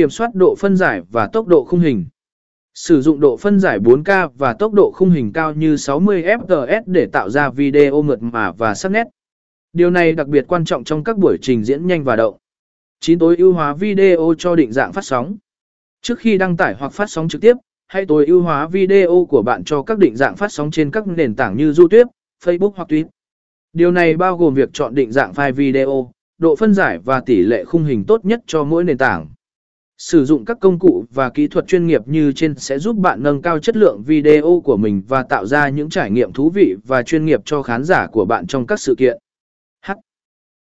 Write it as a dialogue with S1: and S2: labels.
S1: kiểm soát độ phân giải và tốc độ khung hình. Sử dụng độ phân giải 4K và tốc độ khung hình cao như 60 fps để tạo ra video mượt mà và sắc nét. Điều này đặc biệt quan trọng trong các buổi trình diễn nhanh và động. 9. Tối ưu hóa video cho định dạng phát sóng. Trước khi đăng tải hoặc phát sóng trực tiếp, hãy tối ưu hóa video của bạn cho các định dạng phát sóng trên các nền tảng như YouTube, Facebook hoặc Twitter. Điều này bao gồm việc chọn định dạng file video, độ phân giải và tỷ lệ khung hình tốt nhất cho mỗi nền tảng. Sử dụng các công cụ và kỹ thuật chuyên nghiệp như trên sẽ giúp bạn nâng cao chất lượng video của mình và tạo ra những trải nghiệm thú vị và chuyên nghiệp cho khán giả của bạn trong các sự kiện.